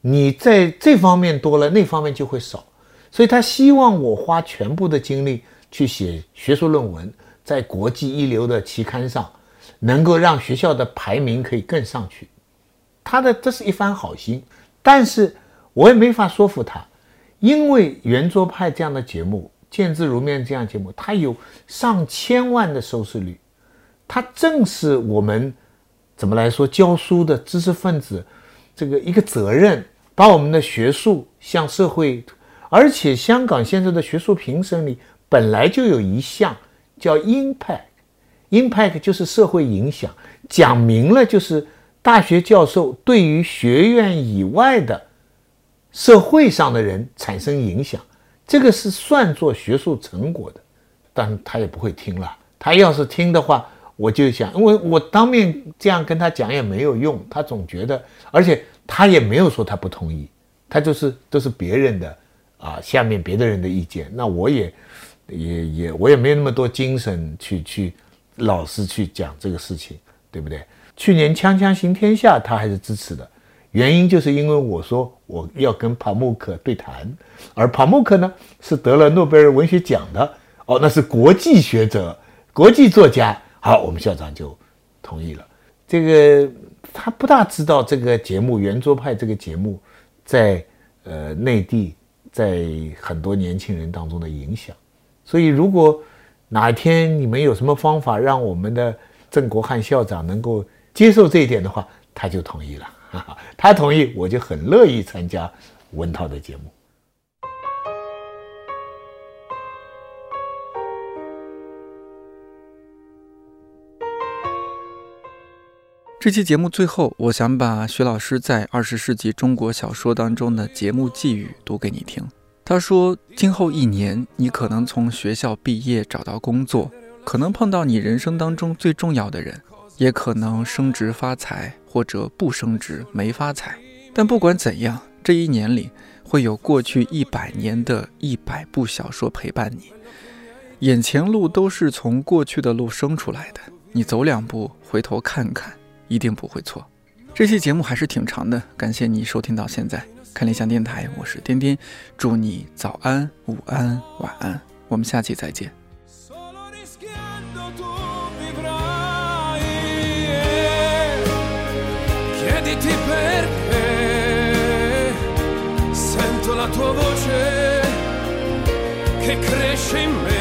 Speaker 2: 你在这方面多了，那方面就会少。所以他希望我花全部的精力去写学术论文，在国际一流的期刊上，能够让学校的排名可以更上去。他的这是一番好心，但是我也没法说服他，因为圆桌派这样的节目，见字如面这样节目，它有上千万的收视率，它正是我们怎么来说教书的知识分子这个一个责任，把我们的学术向社会。而且香港现在的学术评审里本来就有一项叫 impact，impact 就是社会影响，讲明了就是大学教授对于学院以外的社会上的人产生影响，这个是算作学术成果的，但他也不会听了。他要是听的话，我就想，因为我当面这样跟他讲也没有用，他总觉得，而且他也没有说他不同意，他就是都是别人的。啊，下面别的人的意见，那我也，也也，我也没有那么多精神去去，老是去讲这个事情，对不对？去年《锵锵行天下》他还是支持的，原因就是因为我说我要跟帕慕克对谈，而帕慕克呢是得了诺贝尔文学奖的，哦，那是国际学者、国际作家。好，我们校长就同意了。这个他不大知道这个节目《圆桌派》这个节目在呃内地。在很多年轻人当中的影响，所以如果哪一天你们有什么方法让我们的郑国汉校长能够接受这一点的话，他就同意了。他同意，我就很乐意参加文涛的节目。
Speaker 1: 这期节目最后，我想把徐老师在二十世纪中国小说当中的节目寄语读给你听。他说：“今后一年，你可能从学校毕业找到工作，可能碰到你人生当中最重要的人，也可能升职发财，或者不升职没发财。但不管怎样，这一年里会有过去一百年的一百部小说陪伴你。眼前路都是从过去的路生出来的，你走两步，回头看看。”一定不会错。这期节目还是挺长的，感谢你收听到现在。看理想电台，我是颠颠，祝你早安、午安、晚安，我们下期再见。che cresce in me.